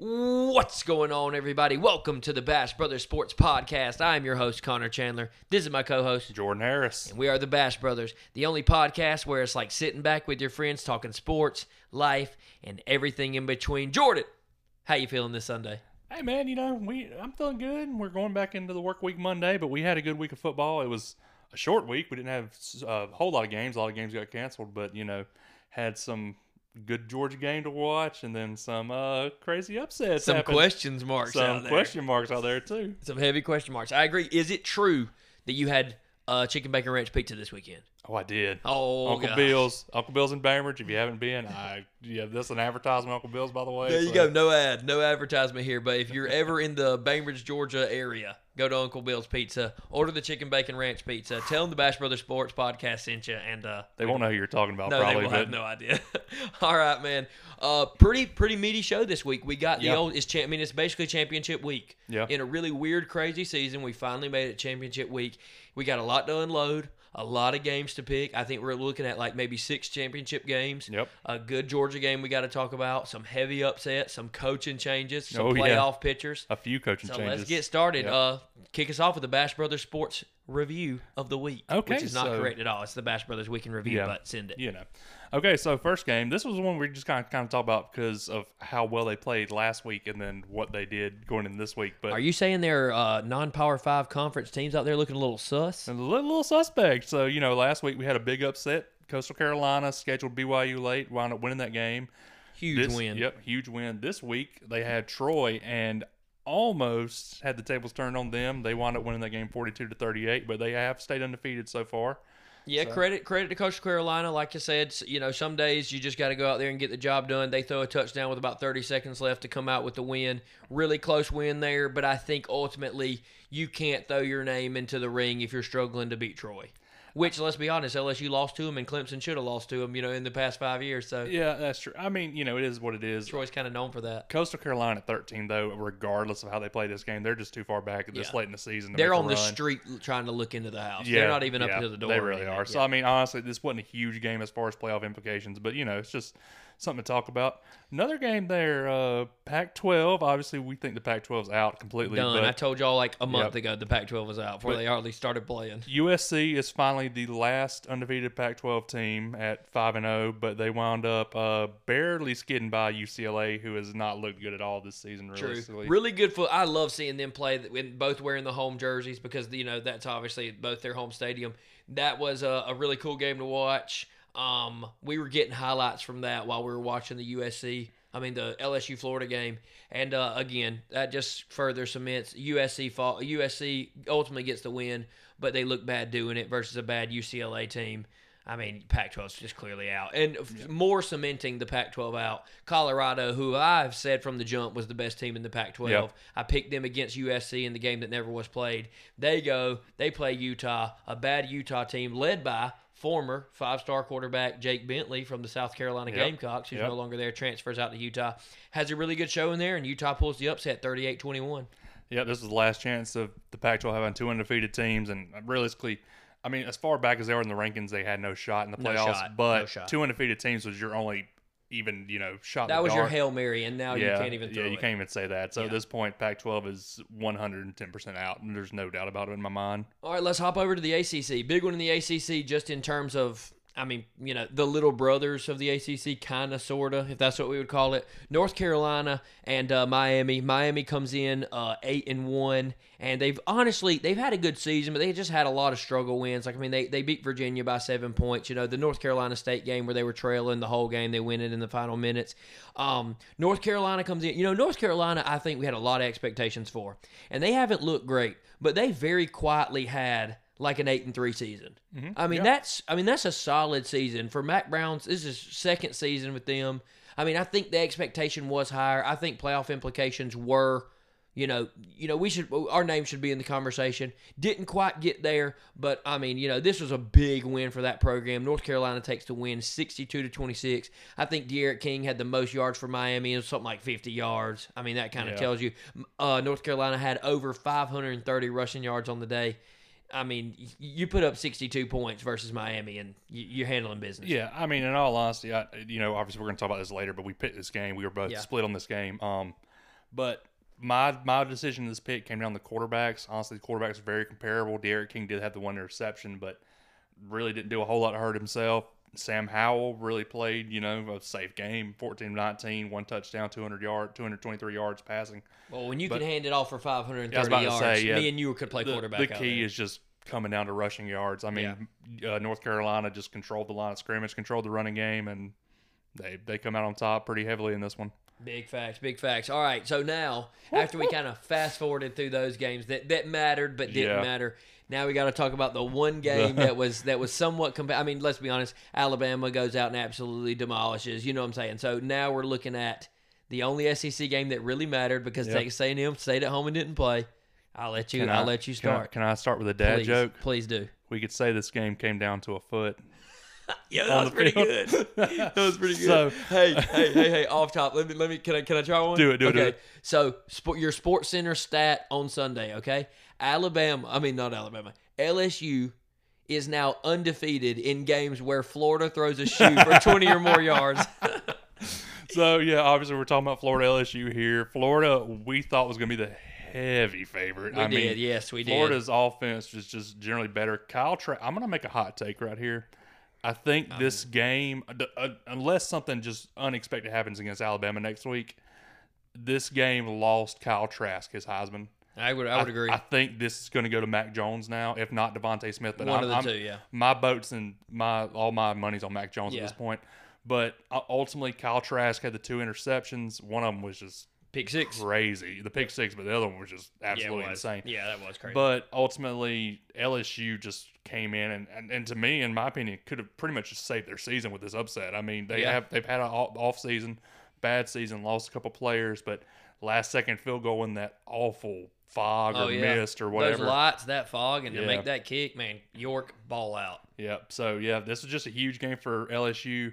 What's going on, everybody? Welcome to the Bash Brothers Sports Podcast. I am your host, Connor Chandler. This is my co host, Jordan Harris. and we are the Bash Brothers, the only podcast where it's like sitting back with your friends talking sports, life, and everything in between. Jordan, how you feeling this Sunday? Hey man, you know we I'm feeling good. We're going back into the work week Monday, but we had a good week of football. It was a short week. We didn't have uh, a whole lot of games. A lot of games got canceled, but you know had some good Georgia game to watch, and then some uh, crazy upsets. Some happened. questions marks out some question marks out there too. Some heavy question marks. I agree. Is it true that you had uh, chicken bacon ranch pizza this weekend? Oh, I did. Oh, Uncle gosh. Bill's, Uncle Bill's in Bainbridge. If you haven't been, I yeah, that's an advertisement. Uncle Bill's, by the way. There you so- go. No ad, no advertisement here. But if you're ever in the Bainbridge, Georgia area, go to Uncle Bill's Pizza, order the chicken bacon ranch pizza. Tell them the Bash Brothers Sports Podcast sent you, and uh, They won't know who you're talking about. no, probably, they will but have no idea. All right, man. Uh, pretty pretty meaty show this week. We got the Yeah. old. It's cha- I mean, it's basically championship week. Yeah. In a really weird, crazy season, we finally made it championship week. We got a lot to unload. A lot of games to pick. I think we're looking at like maybe six championship games. Yep. A good Georgia game we got to talk about. Some heavy upsets. Some coaching changes. Some Oh, yeah. playoff pitchers. a few coaching changes. So changes. let's get started. Yep. Uh, kick us off with the Bash Brothers Sports Review of the week. Okay, which is not so- correct at all. It's the Bash Brothers Week in Review, Yeah. but send it. you know. Okay, so first game. This was the one we just kind of kind of talk about because of how well they played last week and then what they did going in this week. But Are you saying there are uh, non-power five conference teams out there looking a little sus? a little, little suspect. So you know, last week we had a big upset. Coastal Carolina scheduled BYU late, wound up winning that game. Huge This- win. Yep, huge win. This week they had Troy and almost had the tables turned on them. They wound up winning that game forty-two to thirty-eight, but they have stayed undefeated so far. Yeah, So- credit credit to Coastal Carolina. Like I said, you know, some days you just got to go out there and get the job done. They throw a touchdown with about 30 seconds left to come out with the win. Really close win there, but I think ultimately you can't throw your name into the ring if you're struggling to beat Troy. Which, let's be honest, LSU lost to them, and Clemson should have lost to them, you know, in the past five years. So Yeah, that's true. I mean, you know, it is what it is. Troy's kind of known for that. Coastal Carolina at 13, though, regardless of how they play this game, they're just too far back at this Yeah. late in the season. To They're on the street trying to look into the house. Yeah, They're not even up yeah, to the door. They really are. So I mean, honestly, this wasn't a huge game as far as playoff implications, but you know, it's just something to talk about. Another game there, uh, Pac-12. Obviously, we think the Pac-12's out completely. Done. But I told y'all like a month Yep. ago the Pac-12 was out before But- they hardly started playing. USC is finally the last undefeated Pac-12 team at five and zero, but they wound up uh, barely skidding by UCLA, who has not looked good at all this season. True. Really good foot. I love seeing them play both wearing the home jerseys because you know that's obviously both their home stadium. That was a, a really cool game to watch. Um, we were getting highlights from that while we were watching the USC. I mean the LSU Florida game, and uh, again that just further cements USC. Fall, USC ultimately gets the win, but they look bad doing it versus a bad UCLA team. I mean, Pac-12 is just clearly out, and f- more cementing the Pac-12 out. Colorado, who I've said from the jump was the best team in the Pac-12, Yep. I picked them against USC in the game that never was played. They go, they play Utah, a bad Utah team led by former five-star quarterback Jake Bentley from the South Carolina Yep. Gamecocks, who's Yep. no longer there, transfers out to Utah, has a really good show in there, and Utah pulls the upset, 38-21. Yeah, this is the last chance of the Pac-12 having two undefeated teams, and realistically, I mean, as far back as they are in the rankings, they had no shot in the No playoffs. shot, but no two undefeated teams was your only even you know shot. That was your hail mary, and now yeah, you can't even throw yeah, you it. can't even say that. So Yeah. at this point, Pac-12 is 110 percent out, and there's no doubt about it in my mind. All right, let's hop over to the ACC. Big one in the ACC, just in terms of, I mean, you know, the little brothers of the ACC, kind of, sort of, if that's what we would call it. North Carolina and uh, Miami. Miami comes in uh, eight and one, and they've honestly they've had a good season, but they just had a lot of struggle wins. Like I mean, they they beat Virginia by seven points. You know, the North Carolina State game where they were trailing the whole game, they win it in the final minutes. Um, North Carolina comes in. You know, North Carolina, I think we had a lot of expectations for, and they haven't looked great, but they very quietly had like an eight and three season. I mean, Yeah. that's I mean that's a solid season for Mack Brown's. This is his second season with them. I mean, I think the expectation was higher. I think playoff implications were, you know, you know, we should our name should be in the conversation. Didn't quite get there, but I mean, you know, this was a big win for that program. North Carolina takes the win, sixty-two to twenty-six. I think D'Eriq King had the most yards for Miami, it was something like fifty yards. I mean, that kind of Yeah. tells you. Uh, North Carolina had over five hundred and thirty rushing yards on the day. I mean, you put up 62 points versus Miami, and you're handling business. Yeah, I mean, in all honesty, I, you know, obviously we're going to talk about this later, but we picked this game. We were both Yeah. split on this game. Um, But my my decision in this pick came down to the quarterbacks. Honestly, the quarterbacks are very comparable. D'Eriq King did have the one interception, but really didn't do a whole lot to hurt himself. Sam Howell really played, you know, a safe game, 14-19, one touchdown, 200 yard, 223 yards passing. Well, when you But- can hand it off for 530 I was about to yards, say, yeah, me and you could play the, quarterback. the key is just coming down to rushing yards. I mean, uh, North Carolina just controlled the line of scrimmage, controlled the running game, and they they come out on top pretty heavily in this one. Big facts, big facts. All right, so now after we kind of fast forwarded through those games that, that mattered but didn't Yeah. matter, now we got to talk about the one game that was that was somewhat. Compa- I mean, let's be honest, Alabama goes out and absolutely demolishes. You know what I'm saying? So now we're looking at the only SEC game that really mattered because Yep. Texas A&M stayed at home and didn't play. I'll let you. Can I'll I- let you can I- start. Can I, start with a dad please, joke? Please do. We could say this game came down to a foot. Yeah, that was pretty field. good. that was pretty good. So- hey, hey, hey, hey, off top. Let me, let me. Can I, can I try one? Do it, do it, do okay. it. So, sport, your Sports Center stat on Sunday. Okay, Alabama. I mean, not Alabama. LSU is now undefeated in games where Florida throws a shoe for twenty or more yards. So yeah, obviously we're talking about Florida LSU here. Florida, we thought was going to be the heavy favorite. We I did. mean, yes, we did. Florida's offense is just generally better. Kyle, Tra- I'm going to make a hot take right here. I think Um, this game, uh, unless something just unexpected happens against Alabama next week, this game lost Kyle Trask his Heisman. I would. I would agree. I think this is going to go to Mac Jones now, if not DeVonta Smith. But one I'm, of the I'm- two. Yeah. my boats and my all my money's on Mac Jones Yeah. at this point. But uh, ultimately, Kyle Trask had the two interceptions. One of them was just Pick six. crazy, the pick six, but the other one was just Yeah, absolutely was. insane. Yeah, that was crazy. But ultimately, LSU just came in and, and, and to me, in my opinion, could have pretty much just saved their season with this upset. I mean, they Yeah. have they've had an off season, bad season, lost a couple players, but last second field goal in that awful fog oh or yeah, mist or whatever. Those lights, that fog, and to make that kick, man, York ball out. Yep. So yeah, this was just a huge game for LSU.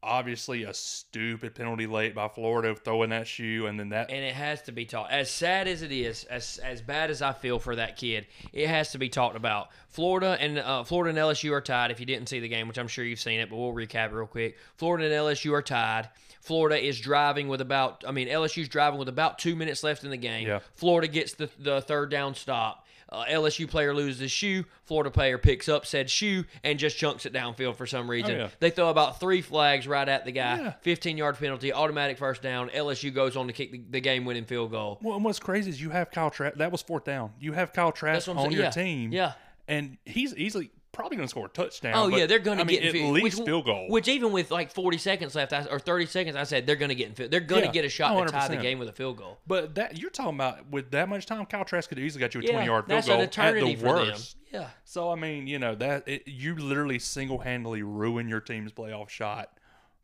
Obviously, a stupid penalty late by Florida throwing that shoe, and then that and it has to be talked. As sad as it is, as as bad as I feel for that kid, it has to be talked about. Florida and uh, Florida and LSU are tied. If you didn't see the game, which I'm sure you've seen it, but we'll recap real quick. Florida and LSU are tied. Florida is driving with about, I mean, LSU's driving with about two minutes left in the game. Yeah. Florida gets the the third down stop. Uh, LSU player loses his shoe. Florida player picks up said shoe and just chunks it downfield for some reason. Oh, yeah. They throw about three flags right at the guy. Yeah. 15 yard penalty, automatic first down. LSU goes on to kick the, the game winning field goal. Well, and what's crazy is you have Kyle. That was fourth down. You have Kyle Trask on I'm your. Yeah. team. Yeah. and he's easily probably going to score a touchdown. Oh but, yeah, they're going to mean, get in at field, least which, field goal. Which even with like 40 seconds left I- or 30 seconds, I said they're going to get in field. They're going to Yeah, get a shot to tie the game with a field goal. but that you're talking about with that much time, Kyle Trask could easily got you a Yeah, 20 yard field goal at the for them. worst. Yeah. So I mean, you know that it, you literally single handedly ruin your team's playoff shot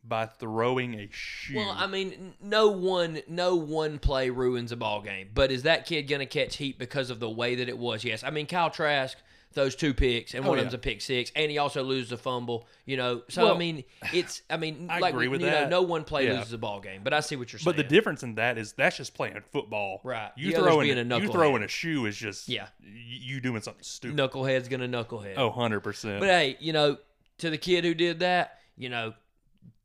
by throwing a shoe. Well, I mean, no one, no one play ruins a ball game. But is that kid going to catch heat because of the way that it was? Yes. I mean, Kyle Trask throws two picks, and Oh, one of them's a pick six, and he also loses a fumble. You know, so I mean, it's, I mean, I like agree with you know, that. no one play Yeah. loses a ball game. But I see what you're saying. But the difference in that is that's just playing football. Right. You The throwing a you throwing a shoe is just Yeah. you doing something stupid. knucklehead's to knucklehead. Oh, 100 percent. But hey, you know, to the kid who did that, you know,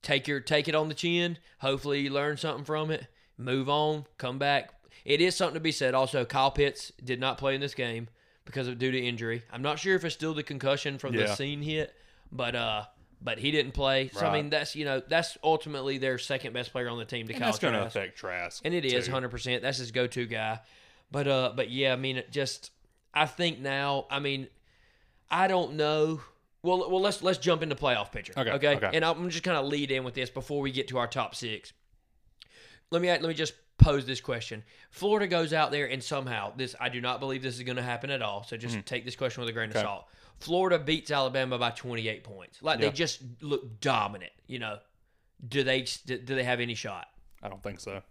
take your take it on the chin. Hopefully you learn something from it. Move on, come back. It is something to be said. Also, Kyle Pitts did not play in this game because of due to injury. I'm not sure if it's still the concussion from the scene hit, but uh but he didn't play. So I mean that's you know, that's ultimately their second best player on the team to and Kyle that's going to affect Trask. And it is too. hundred percent. That's his go-to guy. But uh, but yeah, I mean, it just I think now. I mean, I don't know. Well, well, let's let's jump into playoff picture. Okay, Okay. okay. And I'm just kind of lead in with this before we get to our top six. Let me let me just pose this question. Florida goes out there and somehow this I do not believe this is going to happen at all. So just take this question with a grain Mm-hmm. Okay. of salt. Florida beats Alabama by 28 points. Like Yeah. they just look dominant. You know, do they do they have any shot? I don't think so.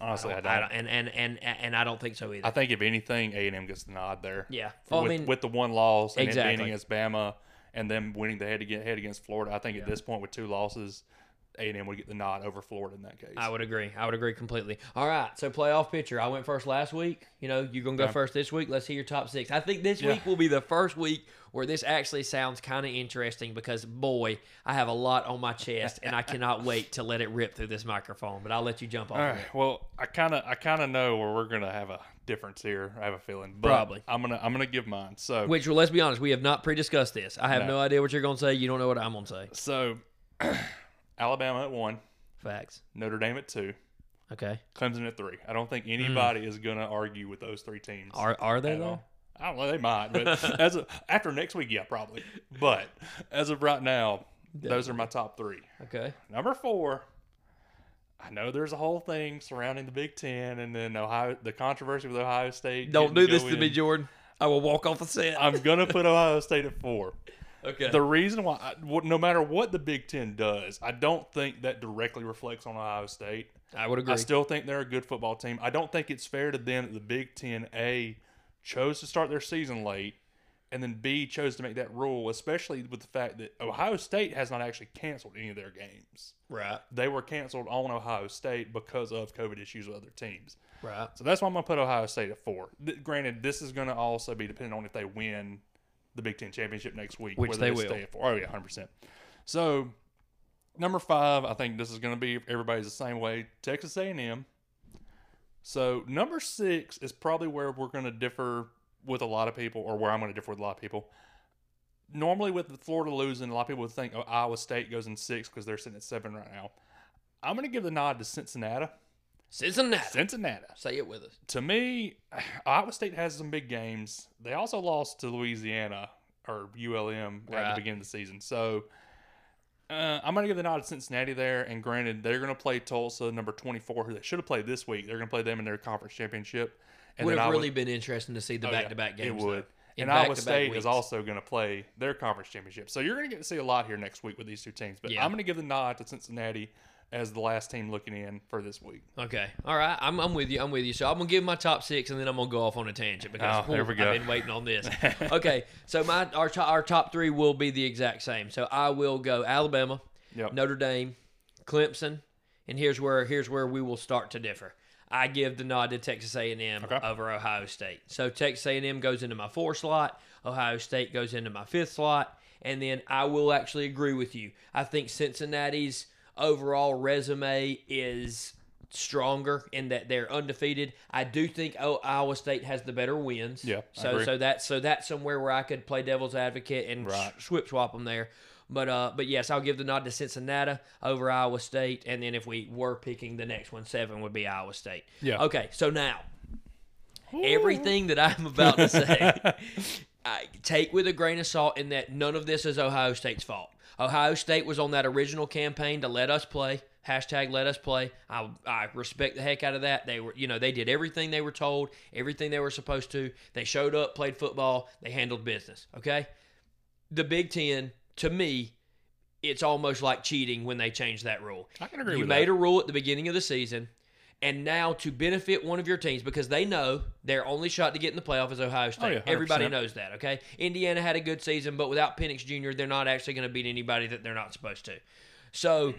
Honestly, I I don't. don't- and, and and and I don't think so either. I think if anything, A and M gets the nod there. Yeah. Well, I with, mean- with the one loss and it Exactly. being against Bama and them winning the head against head against Florida, I think at this point with two losses, A&M would get the nod over Florida in that case. I would agree. I would agree completely. All right, so playoff picture. I went first last week. You know, you're gonna go Yeah. first this week. Let's hear your top six. I think this Yeah. week will be the first week where this actually sounds kind of interesting because boy, I have a lot on my chest and I cannot wait to let it rip through this microphone. But I'll let you jump off. All of it. Well, I kind of I kind of know where we're gonna have a difference here. I have a feeling, but Probably. I'm gonna I'm gonna give mine. So Which, well, let's be honest, we have not pre-discussed this. I have no, No. idea what you're gonna say. You don't know what I'm gonna say. so Alabama at one, Facts. Notre Dame at two, Okay. Clemson at three. I don't think Hmm. anybody is gonna argue with those three teams. Are are they at though? all. I don't know. They might, but as of, after next week, yeah, probably. But as of right now, those are my top three. Okay. Number four, I know there's a whole thing surrounding the Big Ten and then Ohio, the controversy with Ohio State. Don't getting do this go to me, in. Jordan. I will walk off the set. I'm gonna put Ohio State at four. Okay. The reason why, I, no matter what the Big Ten does, I don't think that directly reflects on Ohio State. I would agree. I still think they're a good football team. I don't think it's fair to them that the Big Ten A chose to start their season late, and then B chose to make that rule, especially with the fact that Ohio State has not actually canceled any of their games. right. They were canceled on Ohio State because of COVID issues with other teams. Right. So that's why I'm gonna put Ohio State at four. Th- granted, this is gonna also be dependent on if they win the Big Ten championship next week, Which whether they will. Stay at four. Oh yeah, hundred percent. So number five, I think this is gonna be everybody's the same way. Texas A&M. So number six is probably where we're gonna differ with a lot of people, or where I'm gonna differ with a lot of people. Normally, with Florida losing, a lot of people would think oh, Iowa State goes in six because they're sitting at seven right now. I'm gonna give the nod to Cincinnati. Cincinnati. Cincinnati Say it with us. to me, Iowa State has some big games. They also lost to Louisiana or ULM right. at the beginning of the season. So uh, I'm going to give the nod to Cincinnati there. And granted, they're going to play Tulsa, number 24, who they should have played this week. They're going to play them in their conference championship. And would have really been interesting to see the oh, back-to-back games. It would. And Iowa State weeks. is also going to play their conference championship. So you're going to get to see a lot here next week with these two teams. But Yeah. I'm going to give the nod to Cincinnati as the last team looking in for this week. Okay. All right. I'm, I'm with you. I'm with you. So I'm gonna give my top six, and then I'm gonna go off on a tangent because Oh, there we go. I've been waiting on this. okay. So my our to, our top three will be the exact same. So I will go Alabama, Yep. Notre Dame, Clemson, and here's where here's where we will start to differ. I give the nod to Texas A&M Okay. over Ohio State. So Texas A&M goes into my four slot, Ohio State goes into my fifth slot, and then I will actually agree with you. I think Cincinnati's overall resume is stronger in that they're undefeated. I do think oh, Iowa State has the better wins. Yeah, I So agree. so that's so that's somewhere where I could play devil's advocate and Right. s- swip swap them there. But uh, but yes, I'll give the nod to Cincinnati over Iowa State, and then if we were picking the next one, seven would be Iowa State. Yeah. Okay, so now everything that I'm about to say, I take with a grain of salt in that none of this is Ohio State's fault. Ohio State was on that original campaign to let us play. Hashtag let us play. I, I respect the heck out of that. They were, you know, they did everything they were told, everything they were supposed to. They showed up, played football, they handled business. Okay. The Big Ten, to me, it's almost like cheating when they changed that rule. I can agree You with made a rule at the beginning of the season, and now to benefit one of your teams because they know their only shot to get in the playoff is Ohio State. Oh, yeah, Everybody knows that. Okay, Indiana had a good season, but without Penix Jr., they're not actually going to beat anybody that they're not supposed to. So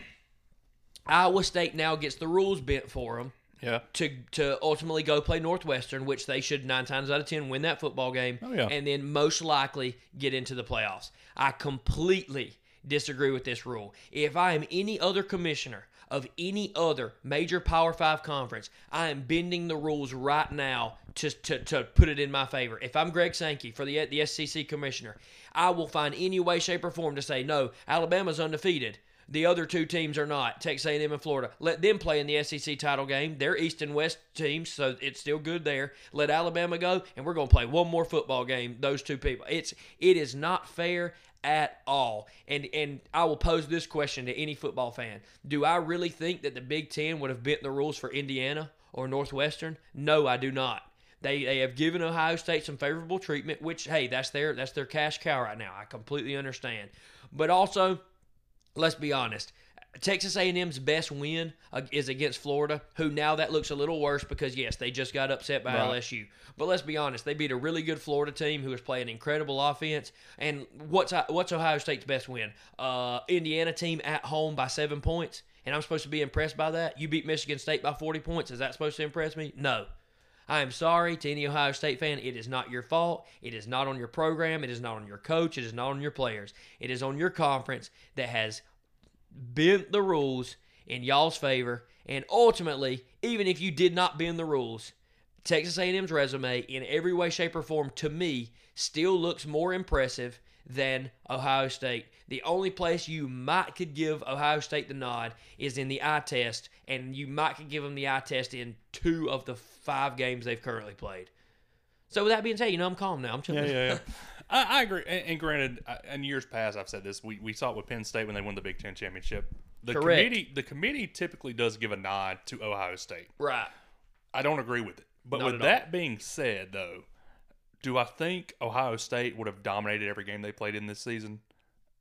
Ohio State now gets the rules bent for them Yeah. to to ultimately go play Northwestern, which they should nine times out of ten win that football game, Oh, yeah. and then most likely get into the playoffs. I completely disagree with this rule. If I am any other commissioner of any other major Power Five conference, I am bending the rules right now to, to, to put it in my favor. If I'm Greg Sankey for the the SEC commissioner, I will find any way, shape, or form to say no. Alabama's undefeated. The other two teams are not Texas A&M and Florida. Let them play in the SEC title game. They're East and West teams, so it's still good there. Let Alabama go, and we're going to play one more football game. Those two people. It's it is not fair at all. And and I will pose this question to any football fan: Do I really think that the Big Ten would have bent the rules for Indiana or Northwestern? No, I do not. They, they have given Ohio State some favorable treatment, which hey, that's their that's their cash cow right now. I completely understand, but also let's be honest. Texas A&M's best win is against Florida, who now that looks a little worse because yes, they just got upset by Right. LSU. But let's be honest, they beat a really good Florida team who was playing incredible offense. And what's what's Ohio State's best win? Uh, Indiana team at home by seven points, and I'm supposed to be impressed by that. You beat Michigan State by 40 points. Is that supposed to impress me? No. I am sorry to any Ohio State fan. It is not your fault. It is not on your program. It is not on your coach. It is not on your players. It is on your conference that has bent the rules in y'all's favor. And ultimately, even if you did not bend the rules, Texas A&M's resume in every way, shape, or form to me still looks more impressive than Ohio State. The only place you might could give Ohio State the nod is in the eye test, and you might could give them the eye test in two of the five games they've currently played. So with that being said, you know I'm calm now. I'm chilling. Yeah, yeah, yeah. I, I agree. And, and granted, I- in years past, I've said this. We, we saw it with Penn State when they won the Big Ten championship. The Correct. committee the committee typically does give a nod to Ohio State. Right. I don't agree with it. But Not with at all. that being said, though, do I think Ohio State would have dominated every game they played in this season?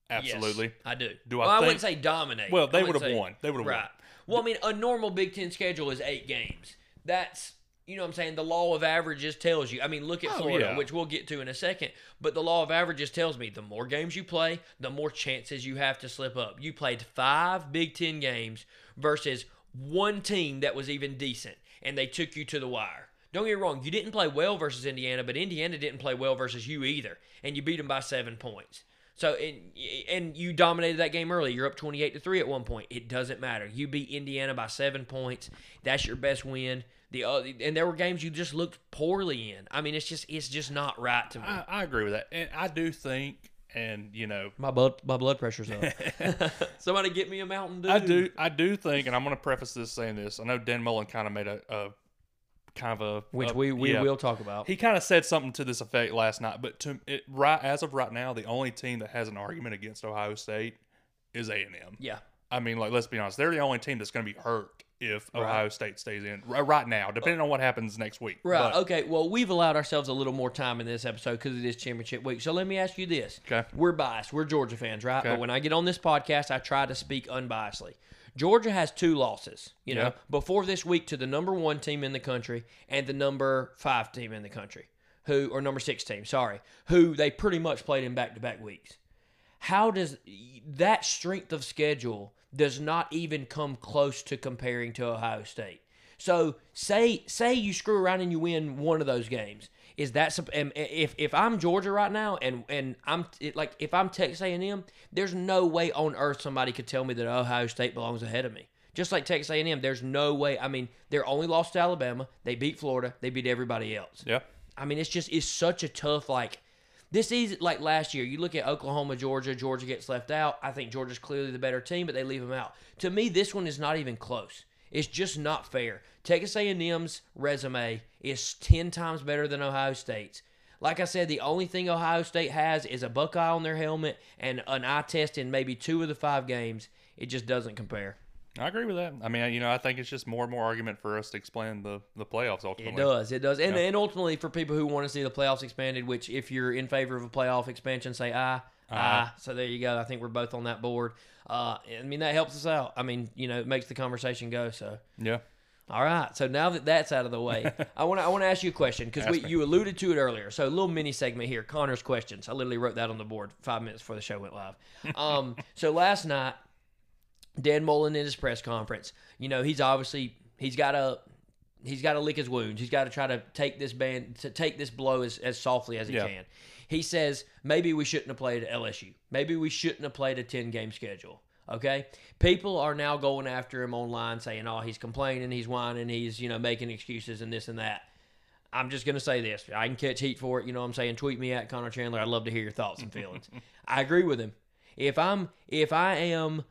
Absolutely. Yes, I do. Do I well, I think- wouldn't say dominate. Well, they would have say- won. They would have Right. won. Well, I mean, a normal Big Ten schedule is eight games. That's you know what I'm saying. The law of averages tells you. I mean, look at Oh, Florida, yeah. which we'll get to in a second. But the law of averages tells me the more games you play, the more chances you have to slip up. You played five Big Ten games versus one team that was even decent, and they took you to the wire. Don't get me wrong, you didn't play well versus Indiana, but Indiana didn't play well versus you either, and you beat them by seven points. So and, and you dominated that game early. You're up 28 to 3 at one point. It doesn't matter. You beat Indiana by 7 points. That's your best win. The other, and there were games you just looked poorly in. I mean, it's just it's just not right to me. I, I agree with that. And I do think, and, you know, my blood my blood pressure's up. Somebody get me a Mountain Dew. I do, I do think, and I'm going to preface this saying this. I know Dan Mullen kind of made a, a kind of a which a- we we yeah. will talk about. He kind of said something to this effect last night. But to it, right as of right now, the only team that has an argument against Ohio State is A and M. yeah. I mean, like let's be honest, they're the only team that's going to be hurt if Right. Ohio State stays in right now, depending on what happens next week. Right. But- okay. Well, we've allowed ourselves a little more time in this episode because it is championship week. So let me ask you this. Okay. We're biased. We're Georgia fans, right? Okay. But when I get on this podcast, I try to speak unbiasedly. Georgia has two losses, you know, before this week to the number one team in the country and the number five team in the country, who or number six team, sorry, who they pretty much played in back to back weeks. How does that strength of schedule does not even come close to comparing to Ohio State? So say say you screw around and you win one of those games. Is that and if if I'm Georgia right now and and I'm it, like if I'm Texas A&M, there's no way on earth somebody could tell me that Ohio State belongs ahead of me. Just like Texas A&M, there's no way. I mean, they're only lost to Alabama. They beat Florida. They beat everybody else. yeah, I mean, it's just it's such a tough like this is like last year. You look at Oklahoma, Georgia. Georgia gets left out. I think Georgia's clearly the better team, but they leave them out. To me, this one is not even close. It's just not fair. Texas A&M's resume is ten times better than Ohio State's. Like I said, the only thing Ohio State has is a Buckeye on their helmet and an eye test in maybe two of the five games. It just doesn't compare. I agree with that. I mean, you know, I think it's just more and more argument for us to explain the the playoffs ultimately. It does. It does. And, Yeah. and ultimately, for people who want to see the playoffs expanded, which if you're in favor of a playoff expansion, say aye. Aye. So there you go. I think we're both on that board. Uh, I mean, that helps us out. I mean, you know, it makes the conversation go. So, Yeah. all right. So now that that's out of the way, I want to I want to ask you a question because Ask me. you alluded to it earlier. So a little mini segment here. Connor's questions. I literally wrote that on the board five minutes before the show went live. Um, so last night, Dan Mullen in his press conference, you know, he's obviously he's got a he's got to lick his wounds. He's got to try to take this band to take this blow as, as softly as he Yeah. can. He says maybe we shouldn't have played LSU. Maybe we shouldn't have played a 10 game schedule. Okay? People are now going after him online saying, "Oh, he's complaining, he's whining, he's, you know, making excuses and this and that." I'm just going to say this. I can catch heat for it, you know what I'm saying? Tweet me at Connor Chandler. I'd love to hear your thoughts and feelings. I agree with him. If I'm if I am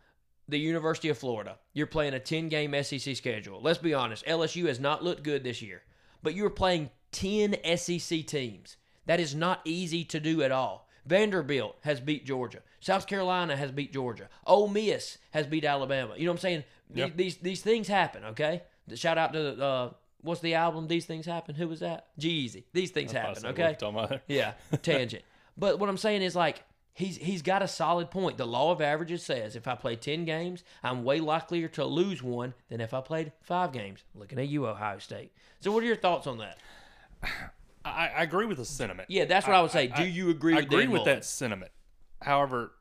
the University of Florida. You're playing a 10 game SEC schedule. Let's be honest, LSU has not looked good this year, but you're playing 10 SEC teams. That is not easy to do at all. Vanderbilt has beat Georgia. South Carolina has beat Georgia. Ole Miss has beat Alabama. You know what I'm saying? Yep. These these things happen, okay? Shout out to uh what's the album These Things Happen? Who was that? G-Eazy. These things happen, That's what okay? we're talking about. Yeah, tangent. But what I'm saying is like he's he's got a solid point. The law of averages says if I play ten games, I'm way likelier to lose one than if I played five games. Looking at you, Ohio State. So, what are your thoughts on that? I, I agree with the sentiment. Yeah, that's what I, would say. Do you agree? I with agree Dan with Mullen? that sentiment. However,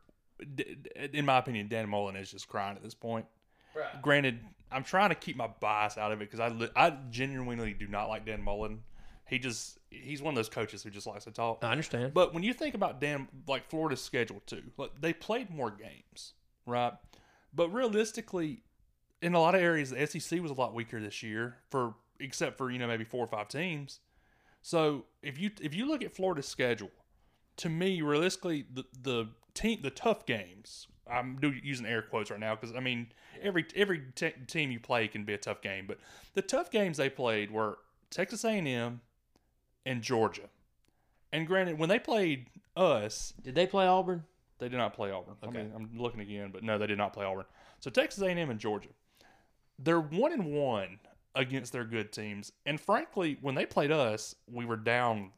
d- d- in my opinion, Dan Mullen is just crying at this point. Right. Granted, I'm trying to keep my bias out of it because I li- I genuinely do not like Dan Mullen. He just he's one of those coaches who just likes to talk. I understand. But when you think about Dan, like Florida's schedule too, like they played more games, right? But realistically, in a lot of areas, the SEC was a lot weaker this year, for except for you know maybe four or five teams. So if you if you look at Florida's schedule, to me, realistically, the the team the tough games. I'm do, using air quotes right now because I mean every every te- team you play can be a tough game, but the tough games they played were Texas A&M and Georgia. And granted, when they played us, Did they play Auburn? they did not play Auburn. Okay. I mean, I'm looking again, but no, they did not play Auburn. So Texas A&M and Georgia, they're one and one against their good teams. And frankly, when they played us, we were down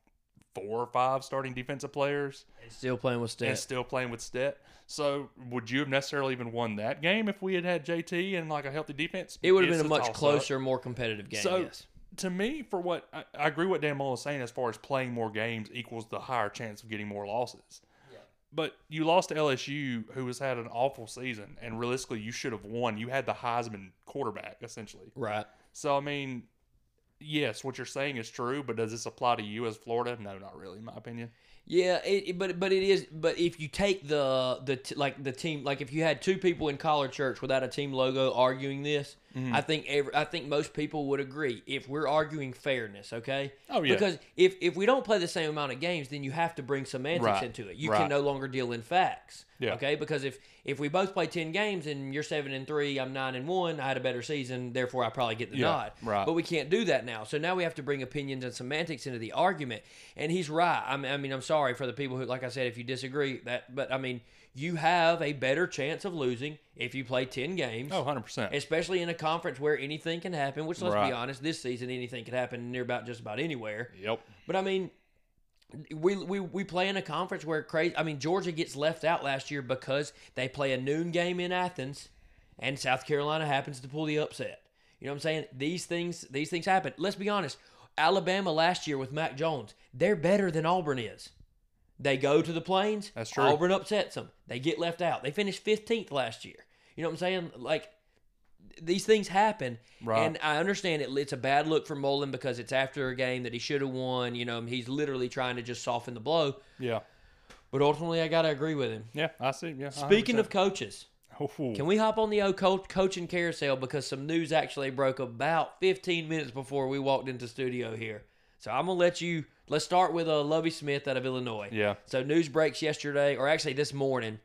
four or five starting defensive players And still playing with and still playing with Stet. So would you have necessarily even won that game if we had had JT and like a healthy defense? It would have been a much toss-up. closer, more competitive game. So yes. to me, for what I, I agree what Dan Mullen is saying as far as playing more games equals the higher chance of getting more losses. But you lost to LSU, who has had an awful season, and realistically, you should have won. You had the Heisman quarterback, essentially. Right. So, I mean, yes, what you're saying is true, but does this apply to you as Florida? No, not really, in my opinion. Yeah, it, but but it is. But if you take the the t- like the team, like if you had two people in College Church without a team logo arguing this, Mm-hmm. I think every, I think most people would agree. If we're arguing fairness, okay? Oh, yeah. Because if if we don't play the same amount of games, then you have to bring semantics Right, into it. You right. can no longer deal in facts. Yeah. Okay. Because if if we both play ten games and you're seven and three, I'm nine and one, I had a better season, therefore I probably get the Yeah, nod. right. But we can't do that now. So now we have to bring opinions and semantics into the argument. And he's right. I mean, I mean, I'm sorry for the people who, like I said, if you disagree that, but I mean, you have a better chance of losing if you play 10 games. Oh, 100%. Especially in a conference where anything can happen, which let's Right. be honest, this season anything can happen near about just about anywhere. Yep. But I mean, we, we we play in a conference where crazy. I mean, Georgia gets left out last year because they play a noon game in Athens, and South Carolina happens to pull the upset. You know what I'm saying? These things these things happen. Let's be honest. Alabama last year with Mac Jones, they're better than Auburn is. They go to the plains. That's true. Auburn upsets them. They get left out. They finished 15th last year. You know what I'm saying? Like these things happen, Right. and I understand it. It's a bad look for Mullen because it's after a game that he should have won. You know, he's literally trying to just soften the blow. Yeah. But ultimately, I got to agree with him. Yeah, I see. Yeah. Speaking of coaches, 100%. can we hop on the old coach, coaching carousel because some news actually broke about 15 minutes before we walked into studio here. So I'm gonna let you. Let's start with uh, Lovie Smith out of Illinois. Yeah. So news breaks yesterday, or actually this morning.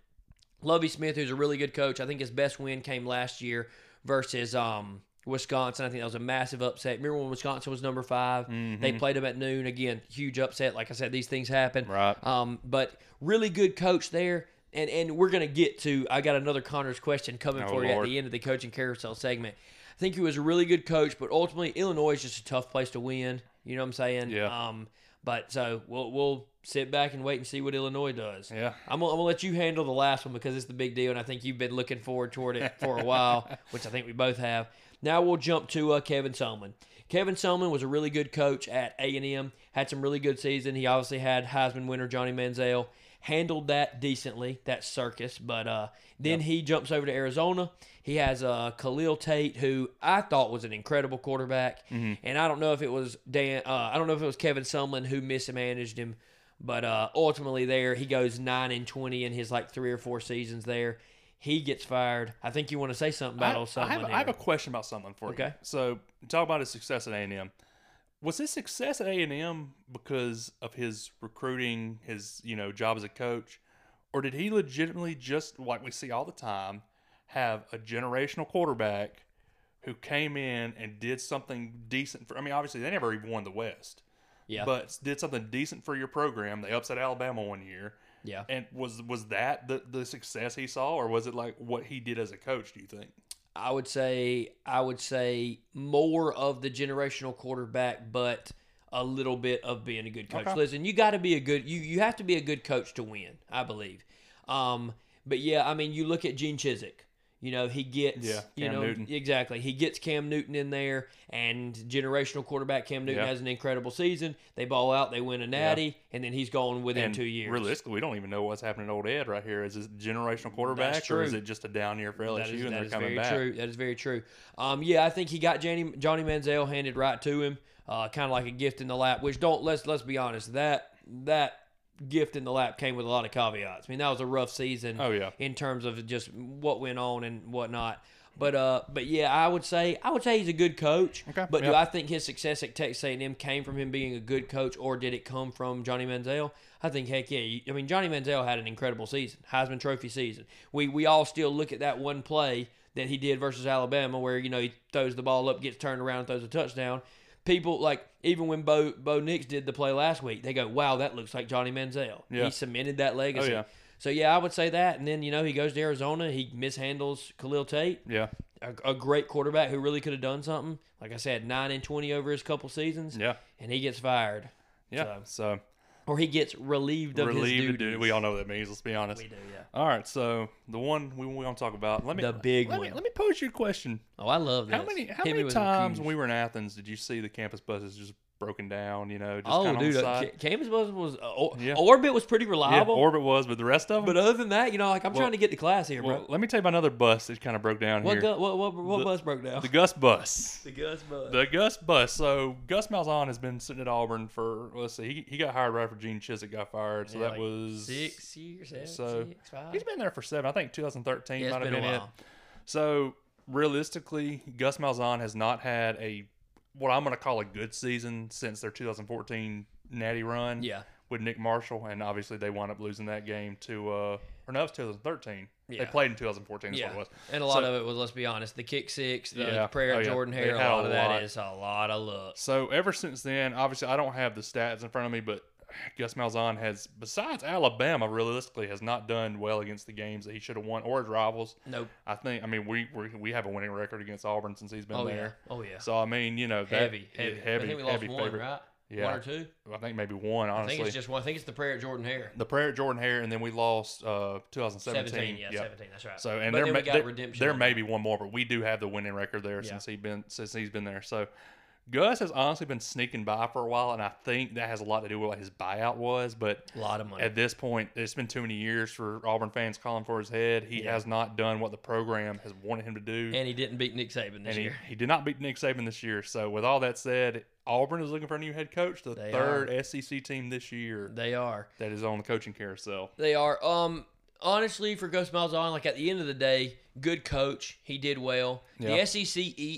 Lovie Smith, who's a really good coach, I think his best win came last year versus um, Wisconsin. I think that was a massive upset. Remember when Wisconsin was number 5 They played them at noon again. Huge upset. Like I said, these things happen. Right. Um, but really good coach there. And and we're gonna get to. I got another Connor's question coming Oh, for you at the end of the coaching carousel segment. I think he was a really good coach, but ultimately Illinois is just a tough place to win. You know what I'm saying? Yeah. Um, but so we'll we'll sit back and wait and see what Illinois does. Yeah. I'm gonna, I'm gonna let you handle the last one because it's the big deal, and I think you've been looking forward toward it for a while, which I think we both have. Now we'll jump to uh, Kevin Sumlin. Kevin Sumlin was a really good coach at A and M. Had some really good season. He obviously had Heisman winner Johnny Manziel. Handled that decently, that circus. But uh, then he jumps over to Arizona. He has uh, Khalil Tate, who I thought was an incredible quarterback. And I don't know if it was Dan. Uh, I don't know if it was Kevin Sumlin who mismanaged him. But uh, ultimately, there he goes nine and twenty in his like three or four seasons. There, he gets fired. I think you want to say something about I, old I Sumlin. have, I have a question about something for you. Okay. So talk about his success at A and M. Was his success at A and M because of his recruiting, his you know job as a coach, or did he legitimately just like we see all the time have a generational quarterback who came in and did something decent for? I mean, obviously they never even won the West, yeah, but did something decent for your program. They upset Alabama one year. yeah. And was was that the, the success he saw, or was it like what he did as a coach? Do you think? I would say I would say more of the generational quarterback, but a little bit of being a good coach. Okay. Listen, you got to be a good you you have to be a good coach to win. I believe. Um, but yeah, I mean, you look at Gene Chizik. You know, he gets, Yeah, you know, Newton. exactly. He gets Cam Newton in there, and generational quarterback Cam Newton Yeah. has an incredible season. They ball out, they win a natty, and then he's gone within and two years. realistically, we don't even know what's happening to old Ed right here. Is it generational quarterback or is it just a down year for LSU That is, and that they're is coming very back? true. That is very true. Um, yeah, I think he got Johnny, Johnny Manziel handed right to him, uh, kind of like a gift in the lap. Which don't let's let's be honest that that gift in the lap came with a lot of caveats. I mean, that was a rough season. Oh, yeah. in terms of just what went on and whatnot. But uh, but yeah, I would say I would say he's a good coach. Okay, But do. I think his success at Texas A&M came from him being a good coach, or did it come from Johnny Manziel? I think heck yeah. I mean, Johnny Manziel had an incredible season, Heisman Trophy season. We we all still look at that one play that he did versus Alabama, where you know he throws the ball up, gets turned around, and throws a touchdown. People like even when Bo Bo Nix did the play last week, they go, "Wow, that looks like Johnny Manziel." Yeah. He cemented that legacy. Oh, yeah. So yeah, I would say that. And then you know he goes to Arizona, he mishandles Khalil Tate, Yeah, a, a great quarterback who really could have done something. Like I said, nine and twenty over his couple seasons, yeah, and he gets fired, yeah. So, or he gets relieved of his duties. We all know what that means. Let's be honest. We do, yeah. All right, so the one we, we want to talk about. Let me The big let Me, one. let me pose you a question. Oh, I love this. How many how Hit many times when we were in Athens did you see the campus buses just broken down? You know, just Oh, kind of dude, uh, side? Ca- Campus Bus was uh, or- Yeah. Orbit was pretty yeah, reliable, Orbit was, but the rest of them. but other than that, you know, like I'm Well- trying to get to class here, well, bro. let me tell you about another bus that kind of broke down What, here. gu- what what what The- bus broke down? the Gus bus. The Gus bus. The Gus bus. So Gus Malzahn has been sitting at Auburn for let's see, he, he got hired right after Gene Chizik got fired. So Yeah, that like was six years, seven, so- six. He's been there for seven. I think 2013 Yeah, it's might have been been, it. So realistically, Gus Malzahn has not had a what I'm going to call a good season since their 2014 Natty run. Yeah. With Nick Marshall, and obviously they wound up losing that game to, uh, or no, it was 2013. They played in 2014. Is Yeah, what it was. and a lot So- of it was, let's be honest, the kick six, the Yeah. prayer Oh, of yeah. Jordan Hare. A had a lot of that lot. is a lot of luck. So ever since then, obviously I don't have the stats in front of me, but Gus Malzahn has, besides Alabama, realistically has not done well against the games that he should have won or his rivals. Nope. I think. I mean, we we, we have a winning record against Auburn since he's been Oh yeah. there. Oh yeah. So I mean, you know, that, heavy, yeah, heavy. heavy, I think we lost heavy one, favorite. right? Yeah. One or two. I think maybe one. Honestly. I think it's just one. I think it's the prayer of Jordan Hare. the prayer at Jordan Hare, and then we lost uh 2017. 17, yeah, Yep. 17. That's right. So and But there then may, we got there, redemption there may be one more, but we do have the winning record there Yeah. since he been since he's been there. So Gus has honestly been sneaking by for a while, and I think that has a lot to do with what his buyout was. But a lot of money. at this point, it's been too many years for Auburn fans calling for his head. He Yeah. has not done what the program has wanted him to do. and he didn't beat Nick Saban this and he, year. he did not beat Nick Saban this year. So with all that said, Auburn is looking for a new head coach, the They third SEC team this year They are. that is on the coaching carousel. They are. Um, honestly, for Gus Malzahn, like at the end of the day, good coach. He did well. Yeah. The SEC,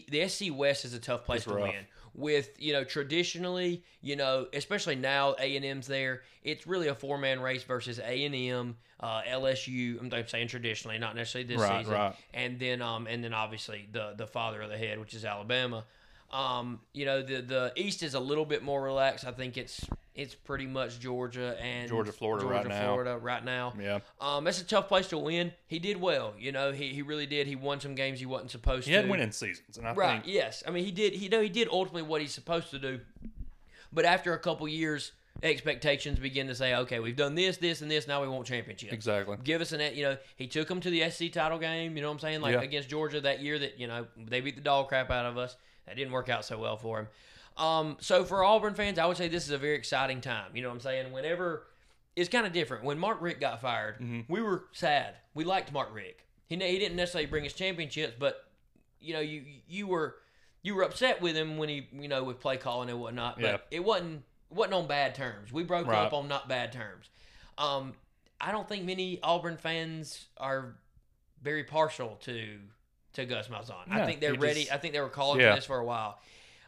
the SEC West is a tough place It's to rough. win. With you know traditionally, you know, especially now A and M's there. It's really a four man race versus A and M, uh, LSU. I'm I'm saying traditionally, not necessarily this Right, season. right. And then um and then obviously the the father of the head, which is Alabama. Um, you know the the East is a little bit more relaxed. I think it's it's pretty much Georgia and Georgia, Florida right Georgia, now. Florida right now. Yeah. Um, that's a tough place to win. He did well, you know. He, he really did. He won some games he wasn't supposed He to. had winning seasons, and I Right. think Yes. I mean, he did. He you know he did ultimately what he's supposed to do. But after a couple years, expectations begin to say, okay, we've done this, this, and this. Now we want championship. exactly. Give us an, you know, he took them to the SC title game. You know what I'm saying? Like Yeah. against Georgia that year that you know they beat the dog crap out of us. That didn't work out so well for him. Um, so for Auburn fans, I would say this is a very exciting time. You know what I'm saying? Whenever it's kind of different. When Mark Richt got fired, Mm-hmm. we were sad. We liked Mark Richt. He he didn't necessarily bring us championships, but you know you you were you were upset with him when he you know with play calling and whatnot. But Yeah. it wasn't wasn't on bad terms. We broke Right. up on not bad terms. Um, I don't think many Auburn fans are very partial to to Gus Malzahn. I think they're ready. just- I think they were calling Yeah. for this for a while.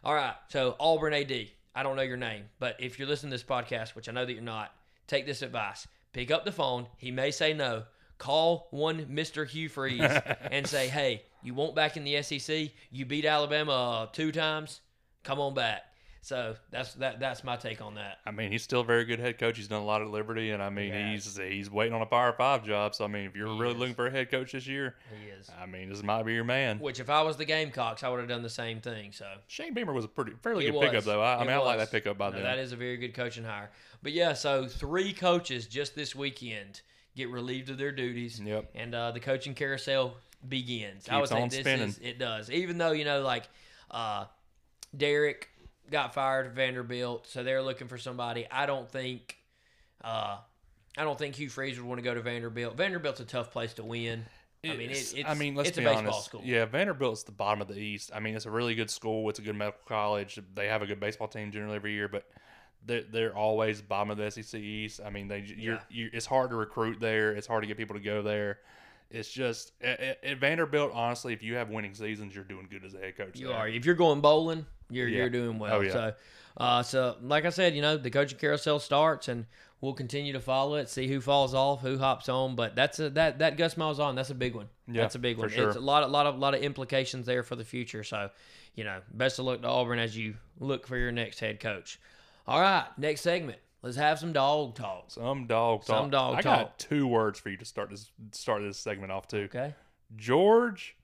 All right, so Auburn AD. I don't know your name, but if you're listening to this podcast, which I know that you're not, take this advice. Pick up the phone. He may say no. Call one Mr. Hugh Freeze and say, "Hey, you want back in the SEC? You beat Alabama uh, two times. Come on back." So that's that. That's my take on that. I mean, he's still a very good head coach. He's done a lot at Liberty, and I mean, He he's he's waiting on a Power Five job. So I mean, if you're He really is. looking for a head coach this year, He is. I mean, this might be your man. Which, if I was the Gamecocks, I would have done the same thing. So Shane Beamer was a pretty fairly It good pickup, though. I, I mean, I like that pickup by No, them. that is a very good coaching hire. But yeah, so three coaches just this weekend get relieved of their duties, Yep. and uh, the coaching carousel begins. I would Keeps on this spinning. is it does. Even though you know, like uh, Derek got fired at Vanderbilt, so they're looking for somebody. I don't think. Uh, I don't think Hugh Freeze would want to go to Vanderbilt. Vanderbilt's a tough place to win. I mean, it, it's, I mean, let's it's be a baseball honest. school. Yeah, Vanderbilt's the bottom of the East. I mean, it's a really good school. It's a good medical college. They have a good baseball team generally every year, but they're, they're always bottom of the SEC East. I mean, they you're, Yeah. you it's hard to recruit there. It's hard to get people to go there. It's just at, at- at Vanderbilt. Honestly, if you have winning seasons, you're doing good as a head coach. You there. are. If you're going bowling, you're Yeah. you're doing well. Oh, yeah. So, uh, so like I said, you know, the coaching carousel starts, and we'll continue to follow it, see who falls off, who hops on. But that's a that that Gus Malzahn. That's a big one. Yeah, that's a big one. sure. It's a lot, a lot of, lot of implications there for the future. So, you know, best of luck to Auburn as you look for your next head coach. All right, next segment. Let's have some dog talk. Some dog talk. Some dog I talk. got two words for you to start this start this segment off too. Okay. George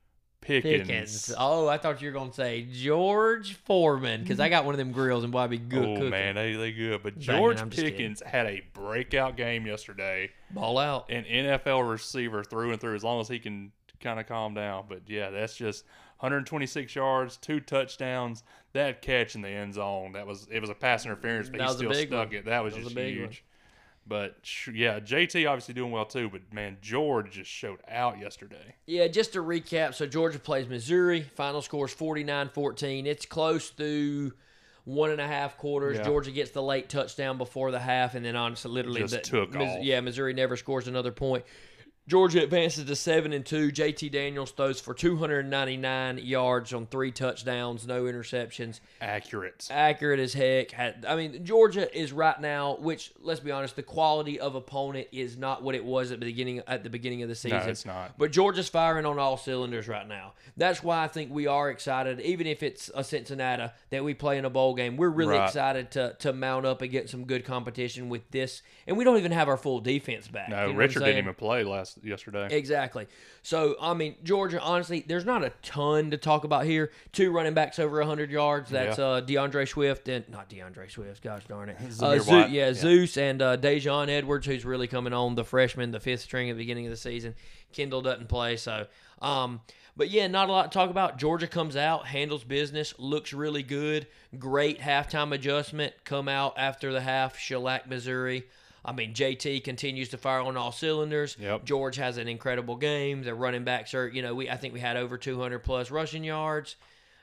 Pickens. Pickens. Oh, I thought you were gonna say George Foreman because I mm. got one of them grills and boy, I'd be good oh cooking. man, they they good. But George I'm just kidding. Pickens had a breakout game yesterday. Ball out. An NFL receiver through and through, as long as he can kind of calm down. But yeah, that's just 126 yards, two touchdowns. That catch in the end zone, that was it was a pass interference, but That he still stuck one. it. That was That was just a big one. huge. But yeah, JT obviously doing well too. But man, George just showed out yesterday. Yeah, just to recap, so Georgia plays Missouri. Final score is 49-14. It's close through one and a half quarters. Yeah. Georgia gets the late touchdown before the half, and then honestly, literally, Just the, took Mis- off. Yeah, Missouri never scores another point. Georgia advances to seven and two. JT Daniels throws for 299 yards on three touchdowns, no interceptions Accurate. accurate as heck. I mean, Georgia is right now, which let's be honest, the quality of opponent is not what it was at the beginning at the beginning of the season. No, it's not. But Georgia's firing on all cylinders right now. That's why I think we are excited, even if it's a Cincinnati that we play in a bowl game. We're really Right. excited to to mount up and get some good competition with this. And we don't even have our full defense back. No, You know Richard didn't even play last yesterday. Exactly. So, I mean, Georgia, honestly, there's not a ton to talk about here. Two running backs over 100 yards. That's Yeah. uh, DeAndre Swift and not DeAndre Swift. Gosh darn it. Uh, Zeus- yeah, Yeah. Zeus and uh, Daijun Edwards, who's really coming on, the freshman, the fifth string at the beginning of the season. Kendall doesn't play. So, um, but yeah, not a lot to talk about. Georgia comes out, handles business, looks really good. Great halftime adjustment. Come out after the half, shellac Missouri. I mean, JT continues to fire on all cylinders. Yep. George has an incredible game. The running backs are, you know, we I think we had over 200 plus rushing yards.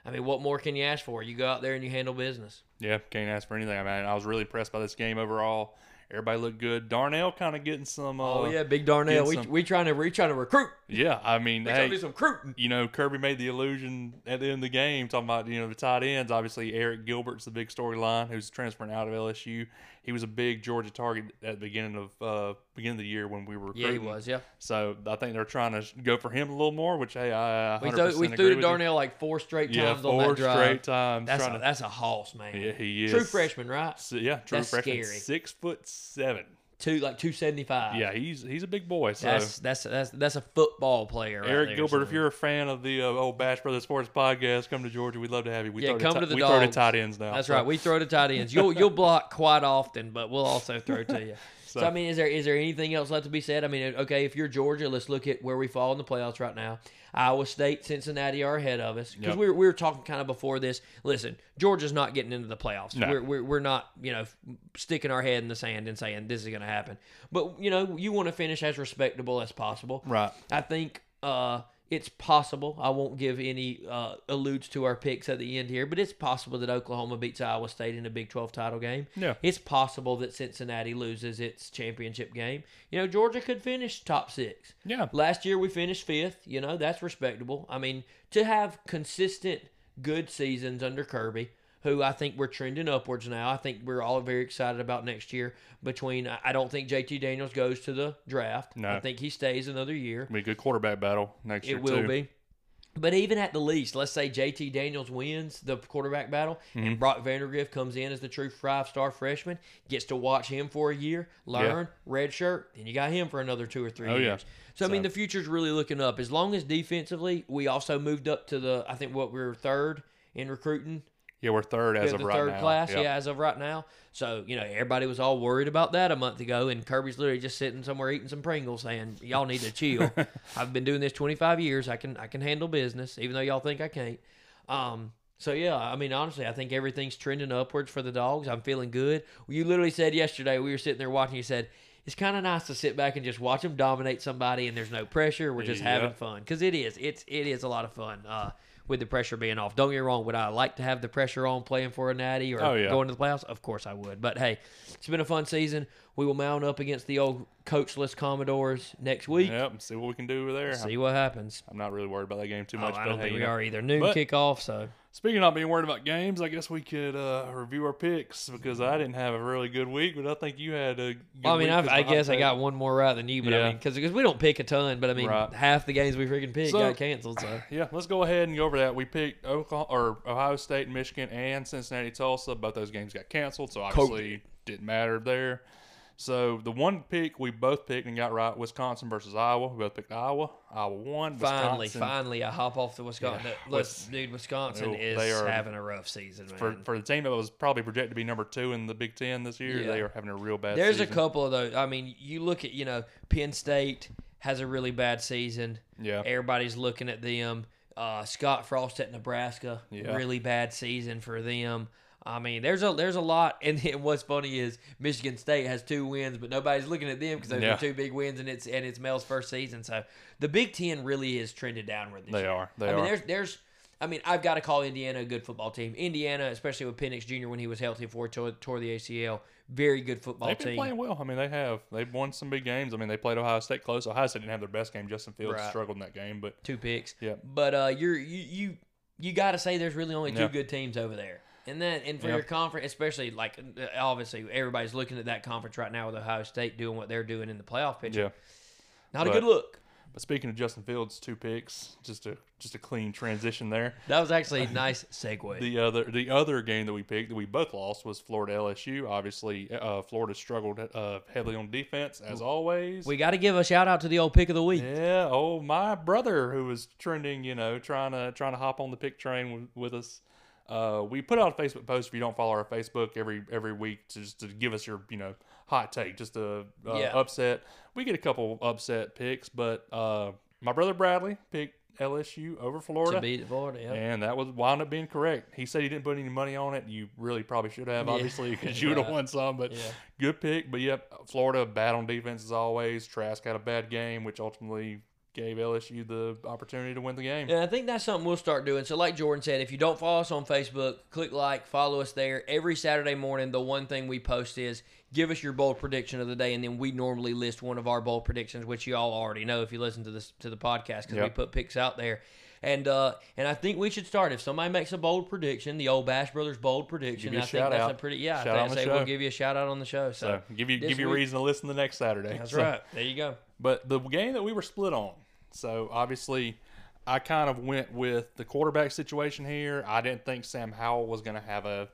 I mean, what more can you ask for? You go out there and you handle business. Yeah, can't ask for anything. I mean, I was really impressed by this game overall. Everybody looked good. Darnell kind of getting some. Uh, Oh yeah, Big Darnell. We, some- we trying to we trying to recruit. yeah. I mean, We trying to hey, do some recruiting. you know, Kirby made the illusion at the end of the game talking about you know the tight ends. Obviously, Arik Gilbert's the big storyline, who's transferring out of LSU. He was a big Georgia target at the beginning of uh, beginning of the year when we were Yeah, he was. Yeah, So I think they're trying to go for him a little more, which hey, I 100% we threw, we threw to with you. Darnell like four straight times Yeah, on four that drive. straight times. That's a, to, that's a hoss, man. yeah, he is True freshman, right? So, yeah, true That's freshman. scary. Six foot seven. Two like two seventy five. Yeah, he's he's a big boy. So that's that's that's that's a football player. Right Arik there, Gilbert, if you're a fan of the uh, old Bash Brothers Sports Podcast, come to Georgia. We'd love to have you. We Yeah, come to, to the we throw to tight ends now. That's so- right. We throw to tight ends. You'll you'll block quite often, but we'll also throw to you. so, So- I mean, is there is there anything else left to be said? I mean, okay, if you're Georgia, let's look at where we fall in the playoffs right now. Iowa State, Cincinnati are ahead of us because Yep. we, were, we were talking kind of before this. Listen, Georgia's not getting into the playoffs. No. We're, we're we're not you know sticking our head in the sand and saying this is going to happen. But you know, you want to finish as respectable as possible. Right. I think uh, it's possible. I won't give any uh, alludes to our picks at the end here, but it's possible that Oklahoma beats Iowa State in a Big 12 title game. Yeah. It's possible that Cincinnati loses its championship game. You know, Georgia could finish top six. Yeah. Last year we finished fifth. You know, that's respectable. I mean, to have consistent good seasons under Kirby, who I think we're trending upwards now. I think we're all very excited about next year. Between, I don't think JT Daniels goes to the draft. No. I think he stays another year. Be a good quarterback battle next year It will too. be. But even at the least, let's say JT Daniels wins the quarterback battle Mm-hmm. and Brock Vandagriff comes in as the true five star freshman, gets to watch him for a year, learn, red shirt, then you got him for another two or three Oh, yeah. years. So, I mean, So- the future's really looking up. As long as defensively, we also moved up to the, I think what we were third in recruiting Yeah, we're third as of the right third now. class, Yep. yeah, as of right now. So you know, everybody was all worried about that a month ago, and Kirby's literally just sitting somewhere eating some Pringles, saying, "Y'all need to chill. I've been doing this 25 years. I can I can handle business, even though y'all think I can't." Um. So yeah, I mean, honestly, I think everything's trending upwards for the dogs. I'm feeling good. You literally said yesterday we were sitting there watching. You said it's kind of nice to sit back and just watch them dominate somebody, and there's no pressure. We're just Yeah. having fun because it is. It's it is a lot of fun. Uh, with the pressure being off. Don't get me wrong. Would I like to have the pressure on playing for a natty or Oh, yeah. going to the playoffs? Of course I would. But hey, it's been a fun season. We will mount up against the old coachless Commodores next week. Yep. See what we can do over there. See what happens. I'm not really worried about that game too Oh, much. I don't hey, think we know. are either. Noon But- kickoff, so Speaking of not being worried about games, I guess we could uh, review our picks because I didn't have a really good week, but I think you had a. Good Well, I mean, week I've, 'cause I hot guess I got one more right than you, but I mean, because we don't pick a ton, but I mean, Right. half the games we freaking picked So- got canceled. So Yeah, let's go ahead and go over that. We picked Oklahoma, or Ohio State, Michigan, and Cincinnati, Tulsa. Both those games got canceled, so obviously didn't matter there. So the one pick we both picked and got right, Wisconsin versus Iowa. We both picked Iowa. Iowa won. finally, Wisconsin, finally, I hop off the Wisconsin. Yeah. Let's, dude, Wisconsin Oh, is are- having a rough season, man. For, for the team that was probably projected to be number two in the Big Ten this year, Yeah. they are having a real bad There's season. a couple of those. I mean, you look at you know Penn State has a really bad season. Yeah. Everybody's looking at them. Uh, Scott Frost at Nebraska, Yeah. really bad season for them. I mean, there's a there's a lot, and then what's funny is Michigan State has two wins, but nobody's looking at them because those Yeah. are two big wins, and it's and it's Mel's first season. So the Big Ten really is trended downward this They year. are. They I mean, there's there's. I mean, I've got to call Indiana a good football team. Indiana, especially with Penix Jr. when he was healthy before he tore, tore the ACL, very good football They've been team. playing well. I mean, they have. They've won some big games. I mean, they played Ohio State close. Ohio State didn't have their best game. Justin Fields Right. struggled in that game, but two picks. Yeah. But uh, you're you you you got to say there's really only two Yeah. good teams over there, and then and for Yeah. your conference, especially like uh, obviously everybody's looking at that conference right now with Ohio State doing what they're doing in the playoff picture. yeah. Not a good look. But speaking of Justin Fields, two picks, just a just a clean transition there. That was actually a nice segue. The other the other game that we picked that we both lost was Florida LSU. Obviously, uh, Florida struggled uh, heavily on defense as always. we got to give a shout out to the old pick of the week. yeah. Oh, my brother who was trending, you know, trying to trying to hop on the pick train with, with us. Uh, we put out a Facebook post if you don't follow our Facebook every every week to just to give us your you know hot take, just a uh, Yeah. upset. We get a couple upset picks, but uh, my brother Bradley picked LSU over Florida. To beat Florida, yeah. And that was wound up being correct. He said he didn't put any money on it. You really probably should have, obviously, because you would have won some. But Yeah. good pick. But yep, Florida bad on defense as always. Trask had a bad game, which ultimately gave LSU the opportunity to win the game. And I think that's something we'll start doing. So, like Jordan said, if you don't follow us on Facebook, click like, follow us there. Every Saturday morning, the one thing we post is give us your bold prediction of the day, and then we normally list one of our bold predictions, which you all already know if you listen to this to the podcast because we put picks out there. And uh, and I think we should start. If somebody makes a bold prediction, the old Bash Brothers bold prediction, Give you a I think that's out. a pretty yeah. Shout I the say show. we'll give you a shout out on the show. So, So give you give you a reason to listen the next Saturday. that's So- right. There you go. But the game that we were split on, so obviously, I kind of went with the quarterback situation here. I didn't think Sam Howell was going to have a,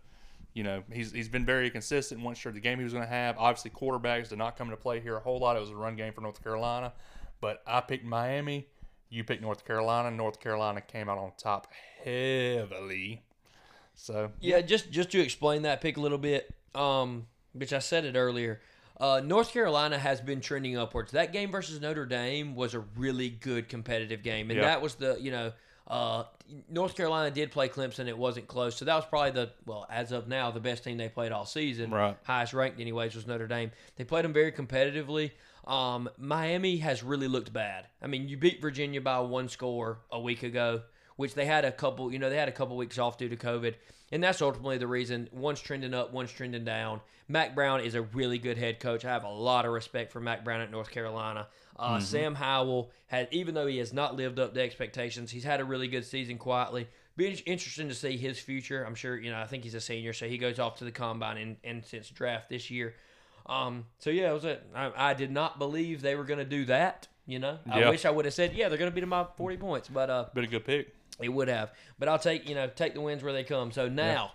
you know, he's he's been very consistent. wasn't sure the game he was going to have. Obviously, quarterbacks did not come into play here a whole lot. It was a run game for North Carolina, but I picked Miami. You picked North Carolina. North Carolina came out on top heavily. So Yeah, just just to explain that pick a little bit, um, which I said it earlier. Uh, North Carolina has been trending upwards. That game versus Notre Dame was a really good competitive game, and Yeah. that was the you know uh, North Carolina did play Clemson. It wasn't close, so that was probably the well as of now the best team they played all season. Right. highest ranked anyways was Notre Dame. They played them very competitively. Um, Miami has really looked bad. I mean, you beat Virginia by one score a week ago, which they had a couple. You know, they had a couple weeks off due to COVID, and that's ultimately the reason. One's trending up, one's trending down. Mack Brown is a really good head coach. I have a lot of respect for Mack Brown at North Carolina. Uh, Sam Howell had, even though he has not lived up to expectations, he's had a really good season quietly. Be interesting to see his future. I'm sure you know. I think he's a senior, so he goes off to the combine and, and since draft this year. Um, so yeah, it was a, I, I did not believe they were going to do that. You know, I Yeah. wish I would have said, yeah, they're going to beat them by 40 points, but uh, been a good pick. It would have. But I'll take you know take the wins where they come. So now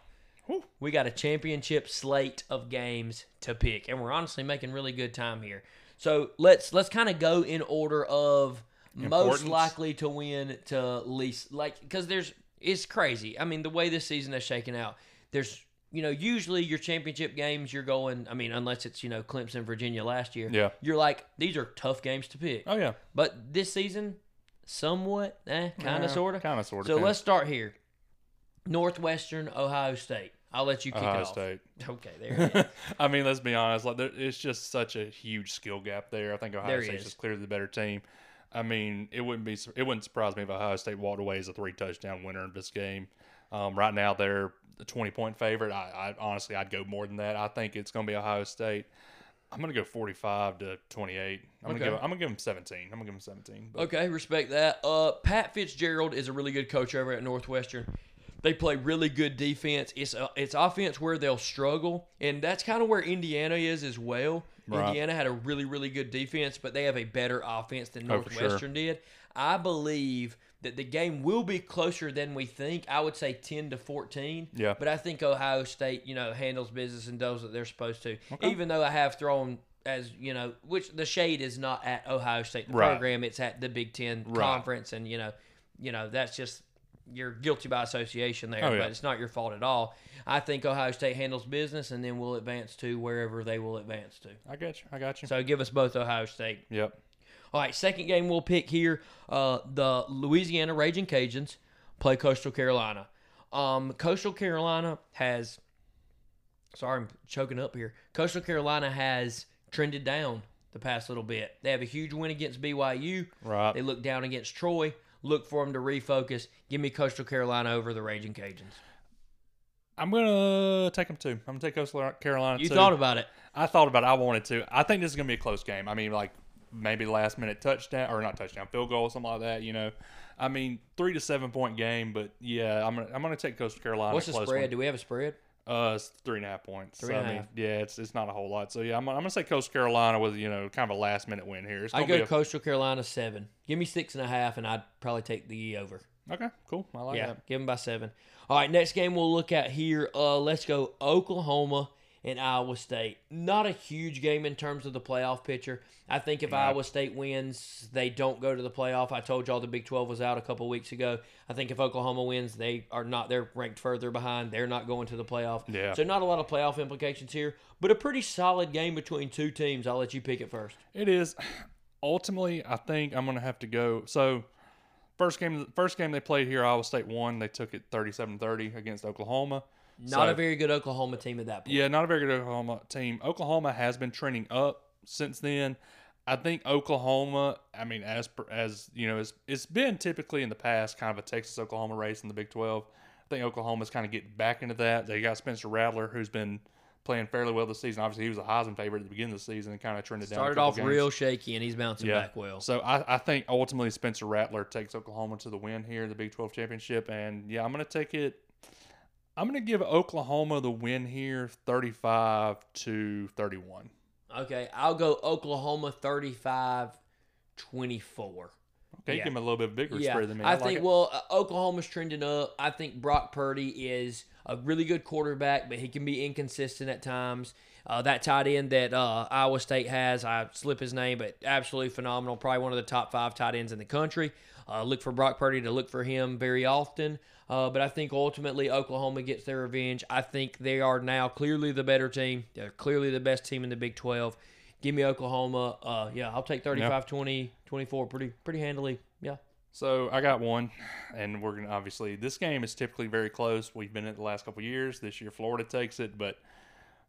Whew. we got a championship slate of games to pick, and we're honestly making really good time here. So let's let's kind of go in order of most likely to win to least like because there's It's crazy. I mean, the way this season has shaken out, there's you know, usually your championship games, you're going. I mean, unless it's you know Clemson, Virginia last year. Yeah. You're like these are tough games to pick. Oh yeah, But this season, somewhat, eh, kind of, sort of. kind of, sort of. So let's start here. Northwestern Ohio State. I'll let you kick Ohio it off. State. Okay, there. It is. I mean, let's be honest. Like, there, it's just such a huge skill gap there. I think Ohio There State's is. just clearly the better team. I mean, it wouldn't be it wouldn't surprise me if Ohio State walked away as a three touchdown winner in this game. Um, right now, they're the twenty point favorite. I, I honestly, I'd go more than that. I think it's going to be Ohio State. I'm going to go forty five to twenty eight. I'm Okay. going to give I'm to give them seventeen. I'm going to give them seventeen. But Okay, respect that. Uh, Pat Fitzgerald is a really good coach over at Northwestern. They play really good defense. It's uh, it's offense where they'll struggle, and that's kind of where Indiana is as well. Right. Indiana had a really really good defense, but they have a better offense than Oh, sure. Northwestern did. I believe that the game will be closer than we think. I would say ten to fourteen. Yeah. But I think Ohio State, you know, handles business and does what they're supposed to. Okay. Even though I have thrown as you know, which the shade is not at Ohio State the Right. program; it's at the Big Ten Right. conference, and you know, you know that's just you're guilty by association there, Oh, yeah. but it's not your fault at all. I think Ohio State handles business, and then we'll advance to wherever they will advance to. I got you. I got you. So give us both Ohio State. yep. All right, second game we'll pick here. Uh, the Louisiana Raging Cajuns play Coastal Carolina. Um, Coastal Carolina has. Sorry, I'm choking up here. Coastal Carolina has trended down the past little bit. They have a huge win against BYU. Right. They look down against Troy. Look for them to refocus. Give me Coastal Carolina over the Raging Cajuns. I'm gonna take them too. I'm gonna take Coastal Carolina. You too. thought about it. I thought about it. I wanted to. I think this is going to be a close game. I mean, like maybe last minute touchdown or not touchdown, field goal, something like that. You know, I mean, three to seven point game. But yeah, I'm gonna, I'm to take Coastal Carolina. What's the spread? One. Do we have a spread? Uh, it's three and a half points. Three so, and I mean, half. yeah, it's it's not a whole lot. So yeah, I'm, I'm to say Coastal Carolina with you know kind of a last minute win here. I gonna go a, Coastal Carolina seven. Give me six and a half, and I'd probably take the E over. okay, cool. I like yeah, that. give them by seven. All right, next game we'll look at here. Uh, let's go Oklahoma and Iowa State. Not a huge game in terms of the playoff picture. I think if. Iowa State wins, they don't go to the playoff. I told y'all the Big 12 was out a couple weeks ago. I think if Oklahoma wins, they are not. They're ranked further behind. They're not going to the playoff. Yeah. So not a lot of playoff implications here, but a pretty solid game between two teams. I'll let you pick it first. It is. Ultimately, I think I'm going to have to go. So, first game, first game they played here, Iowa State won. They took it 37-30 against Oklahoma. Not So- a very good Oklahoma team at that point. Yeah, not a very good Oklahoma team. Oklahoma has been trending up since then. I think Oklahoma. I mean, as as you know, it's, it's been typically in the past kind of a Texas Oklahoma race in the Big Twelve. I think Oklahoma's kind of getting back into that. They got Spencer Rattler, who's been playing fairly well this season. Obviously, he was a Heisman favorite at the beginning of the season and kind of trended down. a Started off real shaky, and he's bouncing Yeah. back well. So I, I think ultimately Spencer Rattler takes Oklahoma to the win here in the Big 12 championship. And yeah, I'm going to take it. I'm going to give Oklahoma the win here 35 to 31. Okay, I'll go Oklahoma 35 24. Okay, Yeah. give him a little bit bigger Yeah, spread than me. I, I, think, it. well, uh, Oklahoma's trending up. I think Brock Purdy is a really good quarterback, but he can be inconsistent at times. Uh, that tight end that uh, Iowa State has, I slip his name, but absolutely phenomenal. Probably one of the top five tight ends in the country. Uh, look for Brock Purdy to look for him very often. Uh, but I think ultimately Oklahoma gets their revenge. I think they are now clearly the better team. They're clearly the best team in the Big 12. Give me Oklahoma. Uh, yeah, I'll take 35 20, 24 pretty, pretty handily. Yeah. So I got one, and we're gonna obviously this game is typically very close. We've been in it the last couple of years. This year Florida takes it, but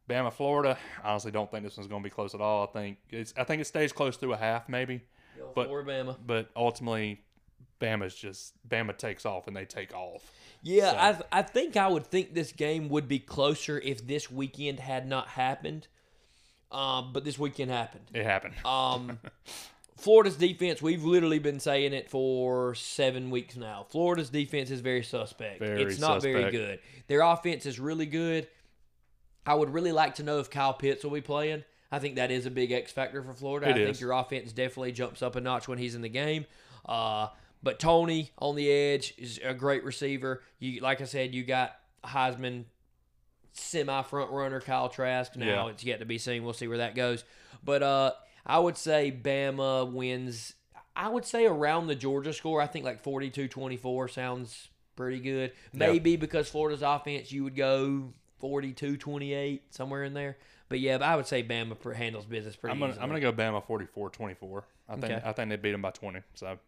Bama Florida. I honestly don't think this one's going to be close at all. I think it's I think it stays close to a half maybe, But- Alabama. but ultimately Bama's just Bama takes off and they take off. Yeah, So- I th- I think I would think this game would be closer if this weekend had not happened. Um, but this weekend happened. It happened. Um, Florida's defense, we've literally been saying it for seven weeks now. Florida's defense is very suspect. Very it's not very good. Their offense is really good. I would really like to know if Kyle Pitts will be playing. I think that is a big X factor for Florida. It I think your offense definitely jumps up a notch when he's in the game. Uh, but Toney on the edge is a great receiver. You, like I said, you got Heisman semi front runner Kyle Trask. Now Yeah. it's yet to be seen. We'll see where that goes. But uh, I would say Bama wins. I would say around the Georgia score. I think like 42-24 sounds pretty good. Maybe because Florida's offense, you would go 42-28, somewhere in there. But yeah, I would say Bama handles business pretty I'm gonna easily. I'm gonna go Bama 44-24. I think Okay. I think they beat them by 20. So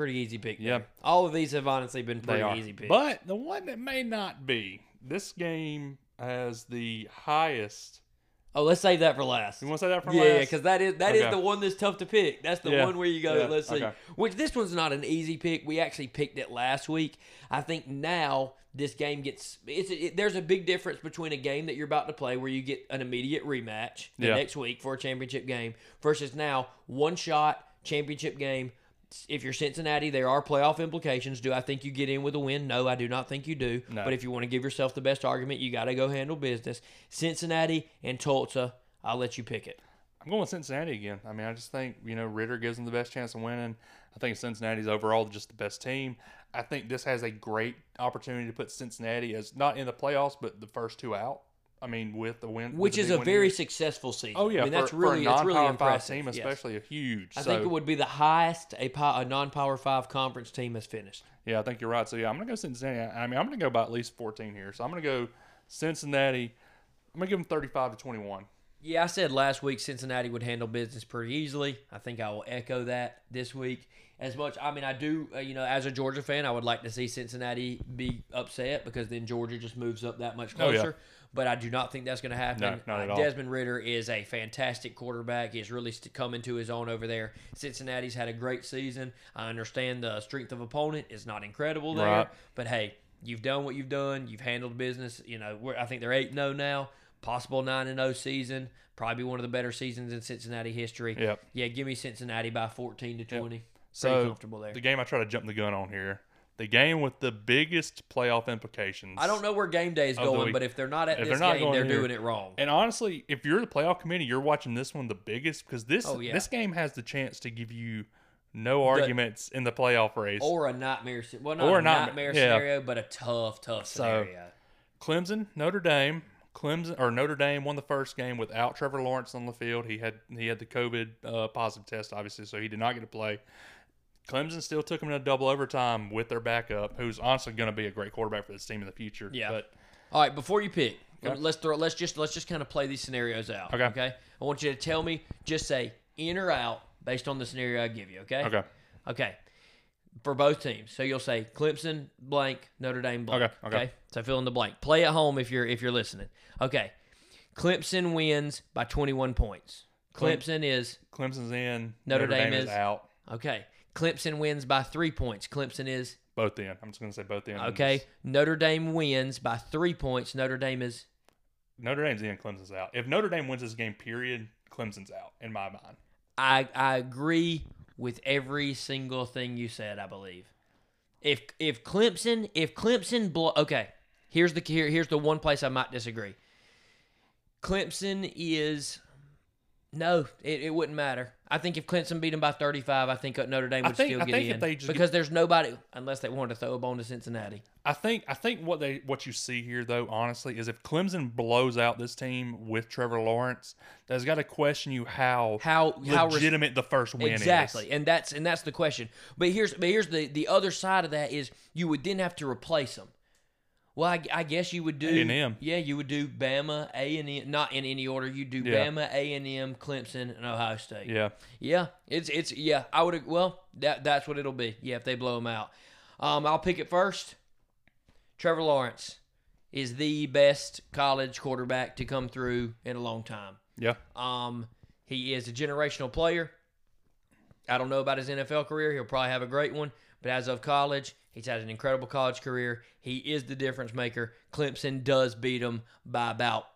pretty easy pick. Yeah. there. All of these have honestly been pretty easy picks. But the one that may not be this game has the highest. oh, let's save that for last. You want to say that for Yeah, last? Yeah, because that is that is Okay. the one that's tough to pick. That's the Yeah, one where you go, yeah, let's see. okay. Which this one's not an easy pick. We actually picked it last week. I think now this game gets it's it, there's a big difference between a game that you're about to play where you get an immediate rematch the Yeah. next week for a championship game versus now one shot championship game. If you're Cincinnati, there are playoff implications. Do I think you get in with a win? No, I do not think you do. No. But if you want to give yourself the best argument, you got to go handle business. Cincinnati and Tulsa, I'll let you pick it. I'm going with Cincinnati again. I mean, I just think you know Ridder gives them the best chance of winning. I think Cincinnati's overall just the best team. I think this has a great opportunity to put Cincinnati as not in the playoffs, but the first two out. I mean, with the win, which is a very successful season. oh yeah, I mean, that's really for a that's really non-power five impressive. team, yes. especially a huge. I so, think it would be the highest a, a non-power five conference team has finished. Yeah, I think you're right. So yeah, I'm gonna go Cincinnati. I mean, I'm gonna go by at least 14 here. So I'm gonna go Cincinnati. I'm gonna give them 35 to 21. Yeah, I said last week Cincinnati would handle business pretty easily. I think I will echo that this week. As much, I mean, I do, uh, you know, as a Georgia fan, I would like to see Cincinnati be upset because then Georgia just moves up that much Oh, yeah. But I do not think that's going to happen. No, not at Uh, all. Desmond Ridder is a fantastic quarterback. He's really coming to his own over there. Cincinnati's had a great season. I understand the strength of opponent is not incredible there, Right. but hey, you've done what you've done. You've handled business. You know, we're, I think they're eight and zero now. Possible nine and zero season. Probably one of the better seasons in Cincinnati history. Yep. Yeah, give me Cincinnati by fourteen to twenty. So comfortable there. the game I try to jump the gun on here, the game with the biggest playoff implications. I don't know where game day is Of the going, week. but if they're not at If this they're not game, going they're here- doing it wrong. And honestly, if you're the playoff committee, you're watching this one the biggest because this Oh, yeah. this game has the chance to give you no arguments in the playoff race. Or a nightmare. sce- Well, not Or a a nightmare- nightmare yeah. scenario, but a tough, tough So, scenario. Clemson, Notre Dame. Clemson or Notre Dame won the first game without Trevor Lawrence on the field. He had he had the COVID uh, positive test, obviously, so he did not get to play. Clemson still took in a double overtime with their backup, who's honestly going to be a great quarterback for this team in the future. Yeah. but All right, before you pick, Okay. let's throw. Let's just let's just kind of play these scenarios out. Okay. Okay. I want you to tell me. Just say in or out based on the scenario I give you. Okay. okay, Okay. For both teams, so you'll say Clemson blank, Notre Dame blank. Okay, okay. So fill in the blank. Play at home if you're if you're listening. Okay. Clemson wins by 21 points. Clem- Clemson is Clemson's in. Notre Dame is is- out. okay. Clemson wins by three points. Clemson is Both in. I'm just going to say both in. okay. Notre Dame wins by three points. Notre Dame is Notre Dame's in. Clemson's out. If Notre Dame wins this game, period, Clemson's out in my mind. I I agree with every single thing you said. I believe if if Clemson if Clemson okay here's the here, here's the one place I might disagree. Clemson is no, it, it wouldn't matter. I think if Clemson beat them by 35, I think Notre Dame I would think- still I get think if in they just because there's nobody unless they wanted to throw a bone to Cincinnati. I think I think what they what you see here though, honestly, is if Clemson blows out this team with Trevor Lawrence, there's got to question you how How how res- legitimate the first win exactly, is. and that's and that's the question. But here's but here's the the other side of that is you would then have to replace them. Well, I, I guess you would do A&M. Yeah, you would do Bama, A and M, not in any order. You do Yeah. Bama, A and M, Clemson, and Ohio State. Yeah, Yeah, it's it's yeah. I would well that that's what it'll be. Yeah, if they blow them out, um, I'll pick it first. Trevor Lawrence is the best college quarterback to come through in a long time. yeah, Um, he is a generational player. I don't know about his NFL career. He'll probably have a great one, but as of college, he's had an incredible college career. He is the difference maker. Clemson does beat him by about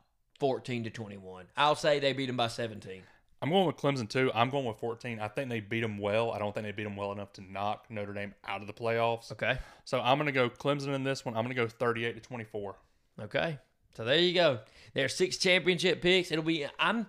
14 to 21. I'll say they beat him by 17. I'm going with Clemson too. I'm going with 14. I think they beat them well. I don't think they beat them well enough to knock Notre Dame out of the playoffs. Okay. So I'm going to go Clemson in this one. I'm going to go 38 to 24. Okay. So there you go. There's six championship picks. It'll be I'm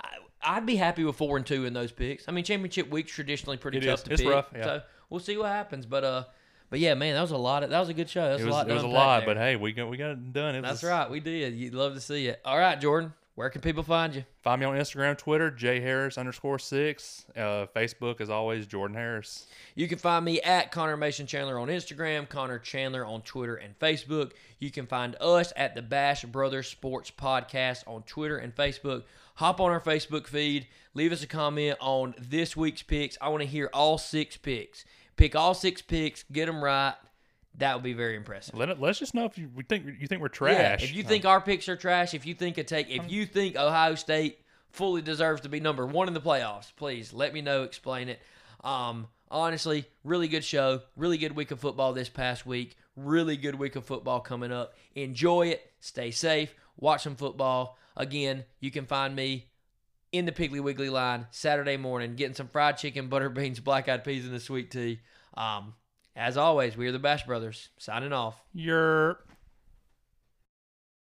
I, I'd be happy with four and two in those picks. I mean, championship week's traditionally pretty It tough is. to It's pick. rough, yeah. So we'll see what happens. But uh, but yeah, man, that was a lot. Of, that was a good show. That was, It was, a lot. it was a lot, there. but hey, we got we got it done. It That's was, right. We did. You'd love to see it. All right, Jordan. Where can people find you? Find me on Instagram, Twitter, J Harris underscore six. Uh, Facebook, as always, Jordan Harris. You can find me at Connor Mason Chandler on Instagram, Connor Chandler on Twitter and Facebook. You can find us at the Bash Brothers Sports Podcast on Twitter and Facebook. Hop on our Facebook feed, leave us a comment on this week's picks. I want to hear all six picks. Pick all six picks, get them right. That would be very impressive. Let it, let's just know if you we think you think we're trash. Yeah, trash. if you think our picks are trash, if you think a take, if you think Ohio State fully deserves to be number one in the playoffs, please let me know. Explain it. Um, honestly, really good show. Really good week of football this past week. Really good week of football coming up. Enjoy it. Stay safe. Watch some football. Again, you can find me in the Piggly Wiggly line Saturday morning, getting some fried chicken, butter beans, black eyed peas, and the sweet tea. Um, as always, we are the Bash Brothers. Signing off. you're